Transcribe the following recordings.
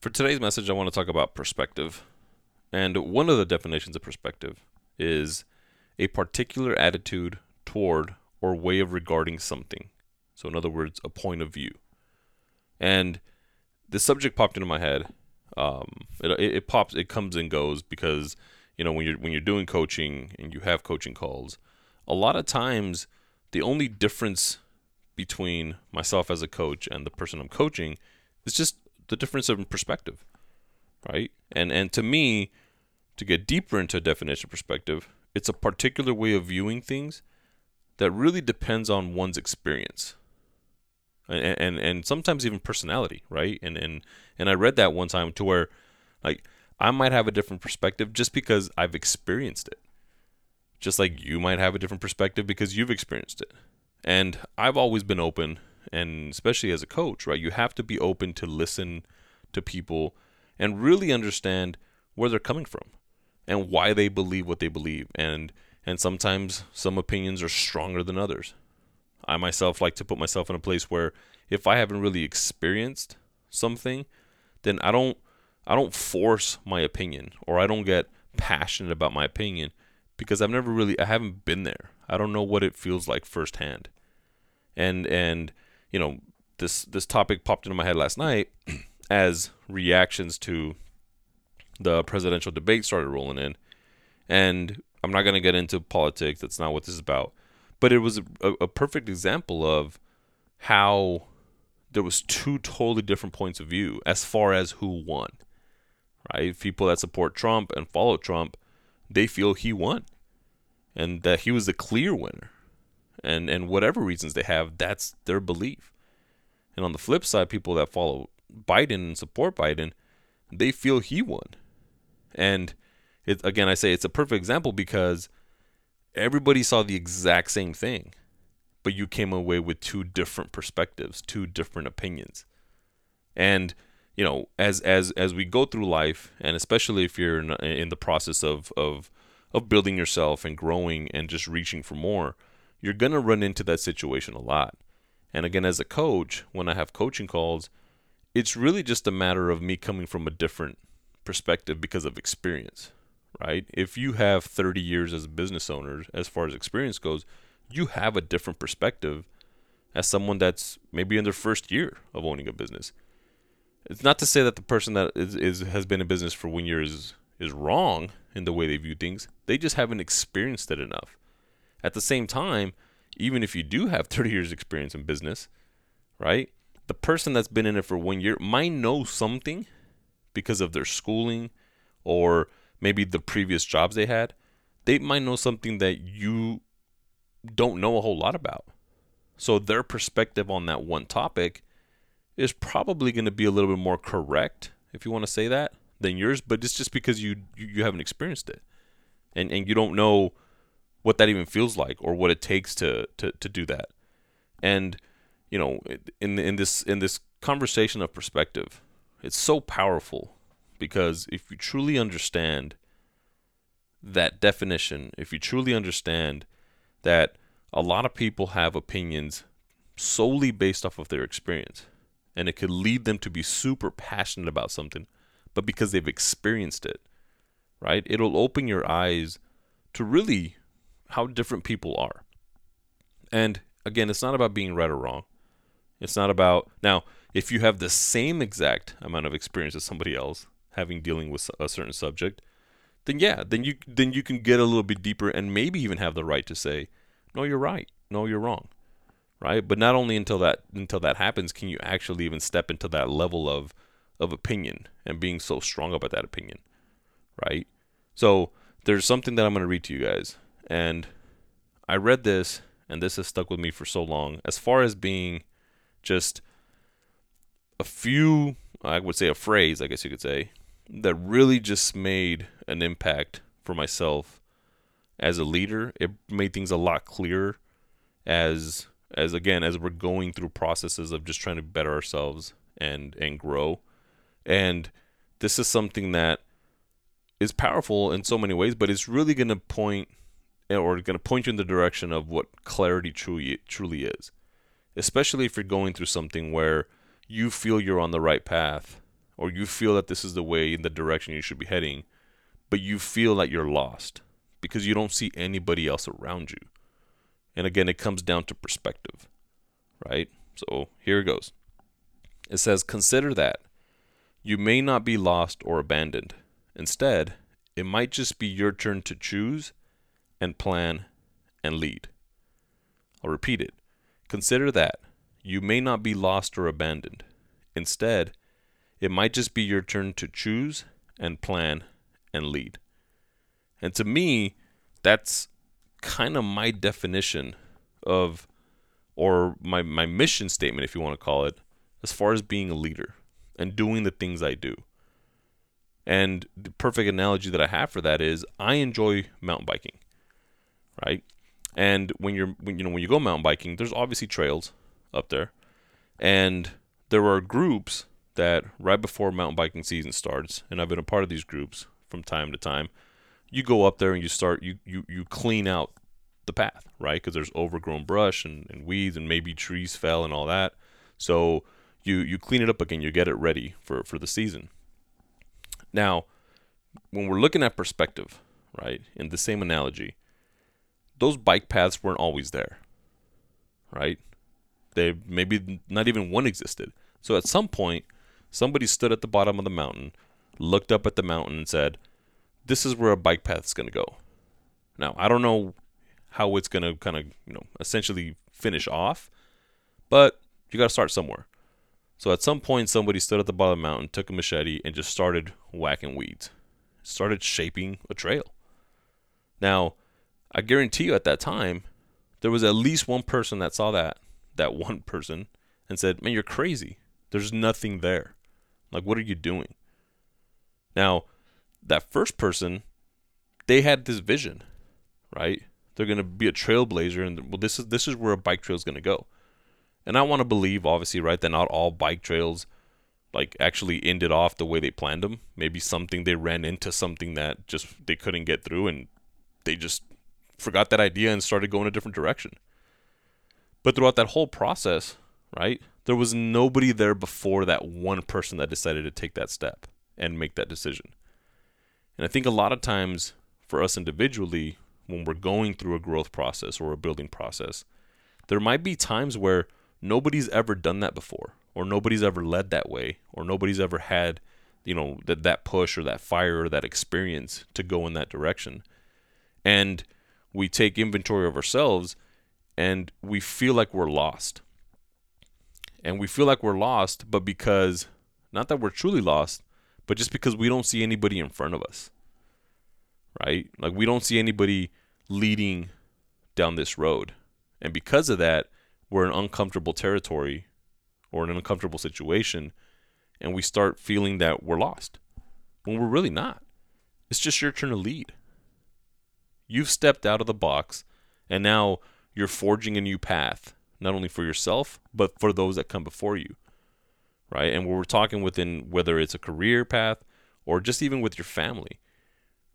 For today's message, I want to talk about perspective. And one of the definitions of perspective is a particular attitude toward or way of regarding something. So, in other words, a point of view. And the subject popped into my head. Um, it, it pops, it comes and goes because you know when you're when you're doing coaching and you have coaching calls, a lot of times the only difference between myself as a coach and the person I'm coaching is just the difference of perspective, right? And and to me, to get deeper into definition perspective, it's a particular way of viewing things that really depends on one's experience. And, and and sometimes even personality, right? And and and I read that one time to where like I might have a different perspective just because I've experienced it. Just like you might have a different perspective because you've experienced it. And I've always been open, and especially as a coach, right? You have to be open to listen to people and really understand where they're coming from and why they believe what they believe. And and sometimes some opinions are stronger than others. I myself like to put myself in a place where if I haven't really experienced something, then I don't I don't force my opinion or I don't get passionate about my opinion because I've never really I haven't been there. I don't know what it feels like firsthand. And and you know, this this topic popped into my head last night as reactions to the presidential debate started rolling in. And I'm not going to get into politics. That's not what this is about. But it was a, a perfect example of how there was two totally different points of view as far as who won. Right? People that support Trump and follow Trump, they feel he won and that he was the clear winner. And and whatever reasons they have, that's their belief. And on the flip side, people that follow Biden and support Biden, they feel he won. And it again I say it's a perfect example because everybody saw the exact same thing, but you came away with two different perspectives, two different opinions. And you know, as as as we go through life, and especially if you're in, in the process of of of building yourself and growing and just reaching for more, you're gonna run into that situation a lot. And again, as a coach, when I have coaching calls, it's really just a matter of me coming from a different perspective because of experience, right? If you have 30 years as a business owner, as far as experience goes, you have a different perspective as someone that's maybe in their first year of owning a business. It's not to say that the person that is, is has been in business for one year is is wrong in the way they view things. They just haven't experienced it enough. At the same time, even if you do have 30 years experience in business, right? The person that's been in it for one year might know something because of their schooling or maybe the previous jobs they had. They might know something that you don't know a whole lot about. So their perspective on that one topic is probably going to be a little bit more correct, if you want to say that, than yours. But it's just because you you haven't experienced it, and and you don't know what that even feels like or what it takes to to to do that. And you know, in in this in this conversation of perspective, it's so powerful because if you truly understand that definition, if you truly understand that a lot of people have opinions solely based off of their experience, and it could lead them to be super passionate about something, but because they've experienced it, right? It'll open your eyes to really how different people are. And again, it's not about being right or wrong. It's not about now if you have the same exact amount of experience as somebody else having dealing with a certain subject, then yeah, then you then you can get a little bit deeper and maybe even have the right to say, "No, you're right. No, you're wrong." Right? But not only until that until that happens can you actually even step into that level of of opinion and being so strong about that opinion. Right? So, there's something that I'm going to read to you guys. And I read this and this has stuck with me for so long as far as being just a few, I would say a phrase, I guess you could say, that really just made an impact for myself as a leader. It made things a lot clearer as as again as we're going through processes of just trying to better ourselves and and grow. And this is something that is powerful in so many ways, but it's really going to point or going to point you in the direction of what clarity truly truly is. Especially if you're going through something where you feel you're on the right path or you feel that this is the way in the direction you should be heading, but you feel that you're lost because you don't see anybody else around you. And again, it comes down to perspective, right? So here it goes. It says, Consider that you may not be lost or abandoned. Instead, it might just be your turn to choose and plan and lead. I'll repeat it. Consider that you may not be lost or abandoned. Instead, it might just be your turn to choose and plan and lead. And to me, that's kind of my definition of, or my, my mission statement, if you want to call it, as far as being a leader and doing the things I do. And the perfect analogy that I have for that is I enjoy mountain biking, right? And when you're when you know when you go mountain biking, there's obviously trails up there, and there are groups that right before mountain biking season starts, and I've been a part of these groups from time to time. You go up there and you start you you you clean out the path, right? Because there's overgrown brush and, and weeds and maybe trees fell and all that. So you you clean it up again, you get it ready for for the season. Now, when we're looking at perspective, right? In the same analogy, those bike paths weren't always there, right? They maybe not even one existed. So at some point, somebody stood at the bottom of the mountain, looked up at the mountain, and said, "This is where a bike path is going to go." Now I don't know how it's going to kind of you know essentially finish off, but you got to start somewhere. So at some point, somebody stood at the bottom of the mountain, took a machete, and just started whacking weeds, started shaping a trail. Now, I guarantee you at that time, there was at least one person that saw that, that one person, and said, Man, you're crazy. There's nothing there. Like, what are you doing? Now, that first person, they had this vision, right? They're going to be a trailblazer, and well, this is this is where a bike trail is going to go. And I want to believe, obviously, right, that not all bike trails like actually ended off the way they planned them. Maybe something they ran into something that just they couldn't get through, and they just forgot that idea and started going a different direction. But throughout that whole process, right, there was nobody there before that one person that decided to take that step and make that decision. And I think a lot of times for us individually, when we're going through a growth process or a building process, there might be times where nobody's ever done that before, or nobody's ever led that way, or nobody's ever had, you know, that that push or that fire or that experience to go in that direction. And we take inventory of ourselves and we feel like we're lost. And we feel like we're lost, but because not that we're truly lost, but just because we don't see anybody in front of us. Right? Like we don't see anybody leading down this road. And because of that, we're in uncomfortable territory or an uncomfortable situation and we start feeling that we're lost when we're really not. It's just your turn to lead. You've stepped out of the box and now you're forging a new path, not only for yourself, but for those that come before you. Right? And we're talking within whether it's a career path or just even with your family.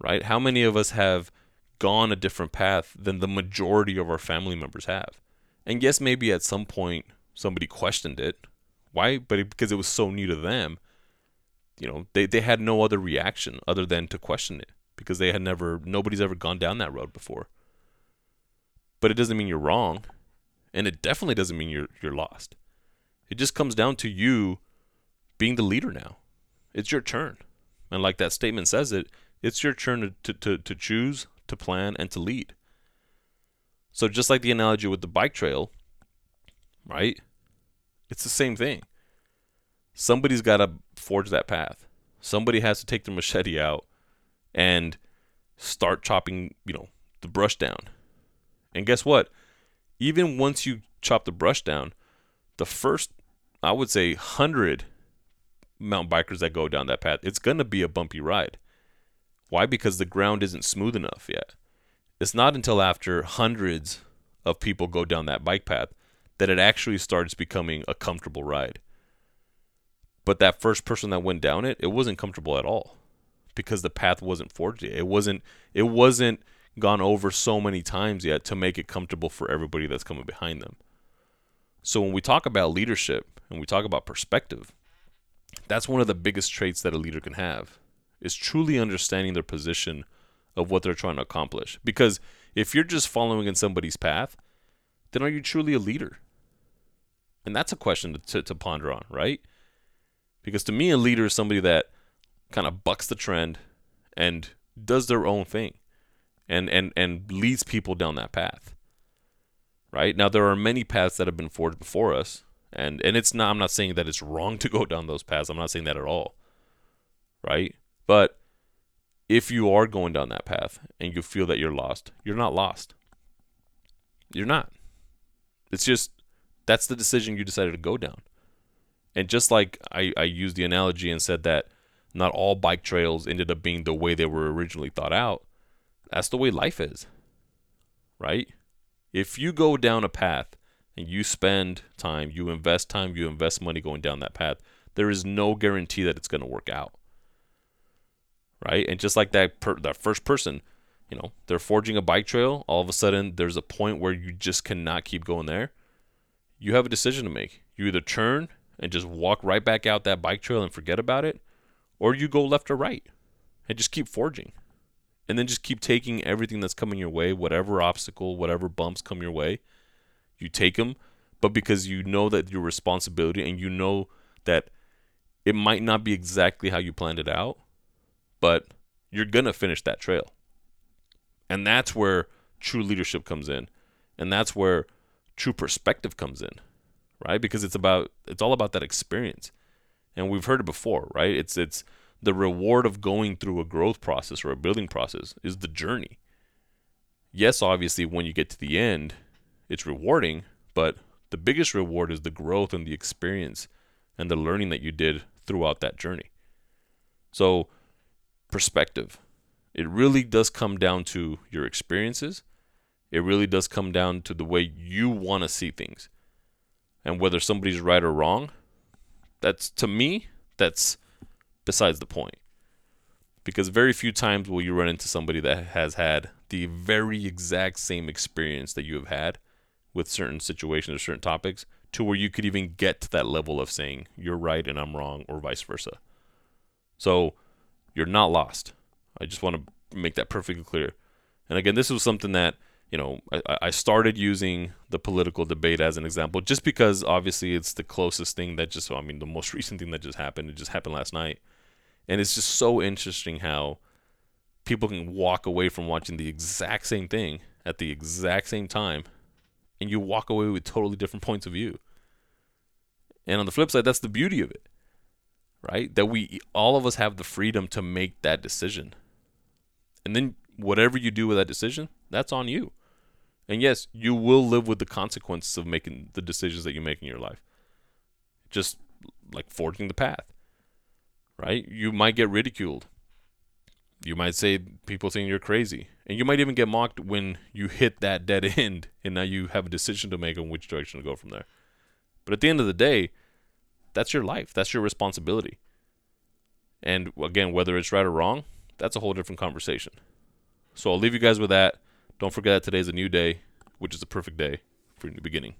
Right? How many of us have gone a different path than the majority of our family members have? And yes, maybe at some point somebody questioned it. Why? But it, because it was so new to them, you know, they, they had no other reaction other than to question it because they had never, nobody's ever gone down that road before. But it doesn't mean you're wrong. And it definitely doesn't mean you're, you're lost. It just comes down to you being the leader now. It's your turn. And like that statement says it, it's your turn to, to, to, choose, to plan, and to lead. So just like the analogy with the bike trail, right? It's the same thing. Somebody's got to forge that path. Somebody has to take the machete out and start chopping, you know, the brush down. And guess what? Even once you chop the brush down, the first, I would say, hundred mountain bikers that go down that path, it's going to be a bumpy ride. Why? Because the ground isn't smooth enough yet. It's not until after hundreds of people go down that bike path that it actually starts becoming a comfortable ride. But that first person that went down it, it wasn't comfortable at all because the path wasn't forged yet. It wasn't it wasn't gone over so many times yet to make it comfortable for everybody that's coming behind them. So when we talk about leadership and we talk about perspective, that's one of the biggest traits that a leader can have is truly understanding their position of what they're trying to accomplish. Because if you're just following in somebody's path, then are you truly a leader? And that's a question to, to, to ponder on, right? Because to me, a leader is somebody that kind of bucks the trend and does their own thing and, and, and leads people down that path. Right? Now there are many paths that have been forged before us. And and it's not I'm not saying that it's wrong to go down those paths. I'm not saying that at all. Right? But if you are going down that path and you feel that you're lost, you're not lost. You're not. It's just that's the decision you decided to go down. And just like I, I used the analogy and said that not all bike trails ended up being the way they were originally thought out, that's the way life is. Right? If you go down a path and you spend time, you invest time, you invest money going down that path, there is no guarantee that it's going to work out. Right? And just like that per, that first person, you know, they're forging a bike trail, all of a sudden there's a point where you just cannot keep going there. You have a decision to make. You either turn and just walk right back out that bike trail and forget about it, or you go left or right and just keep forging. And then just keep taking everything that's coming your way, whatever obstacle, whatever bumps come your way, you take them, but because you know that your responsibility and you know that it might not be exactly how you planned it out, but you're to finish that trail. And that's where true leadership comes in. And that's where true perspective comes in, right? Because it's about it's all about that experience. And we've heard it before, right? It's it's the reward of going through a growth process or a building process is the journey. Yes, obviously when you get to the end, it's rewarding, but the biggest reward is the growth and the experience and the learning that you did throughout that journey. So, perspective. It really does come down to your experiences. It really does come down to the way you want to see things. And whether somebody's right or wrong, that's to me, that's besides the point. Because very few times will you run into somebody that has had the very exact same experience that you have had with certain situations or certain topics to where you could even get to that level of saying you're right and I'm wrong or vice versa. So you're not lost. I just want to make that perfectly clear. And again, this was something that, you know, I, I started using the political debate as an example just because obviously it's the closest thing that just, I mean, the most recent thing that just happened. It just happened last night. And it's just so interesting how people can walk away from watching the exact same thing at the exact same time and you walk away with totally different points of view. And on the flip side, that's the beauty of it, right? That we all of us have the freedom to make that decision. And then whatever you do with that decision, that's on you. And yes, you will live with the consequences of making the decisions that you make in your life. Just like forging the path, right? You might get ridiculed. You might say people think you're crazy. And you might even get mocked when you hit that dead end and now you have a decision to make on which direction to go from there. But at the end of the day, that's your life. That's your responsibility. And again, whether it's right or wrong, that's a whole different conversation. So I'll leave you guys with that. Don't forget that today's a new day, which is a perfect day for a new beginning.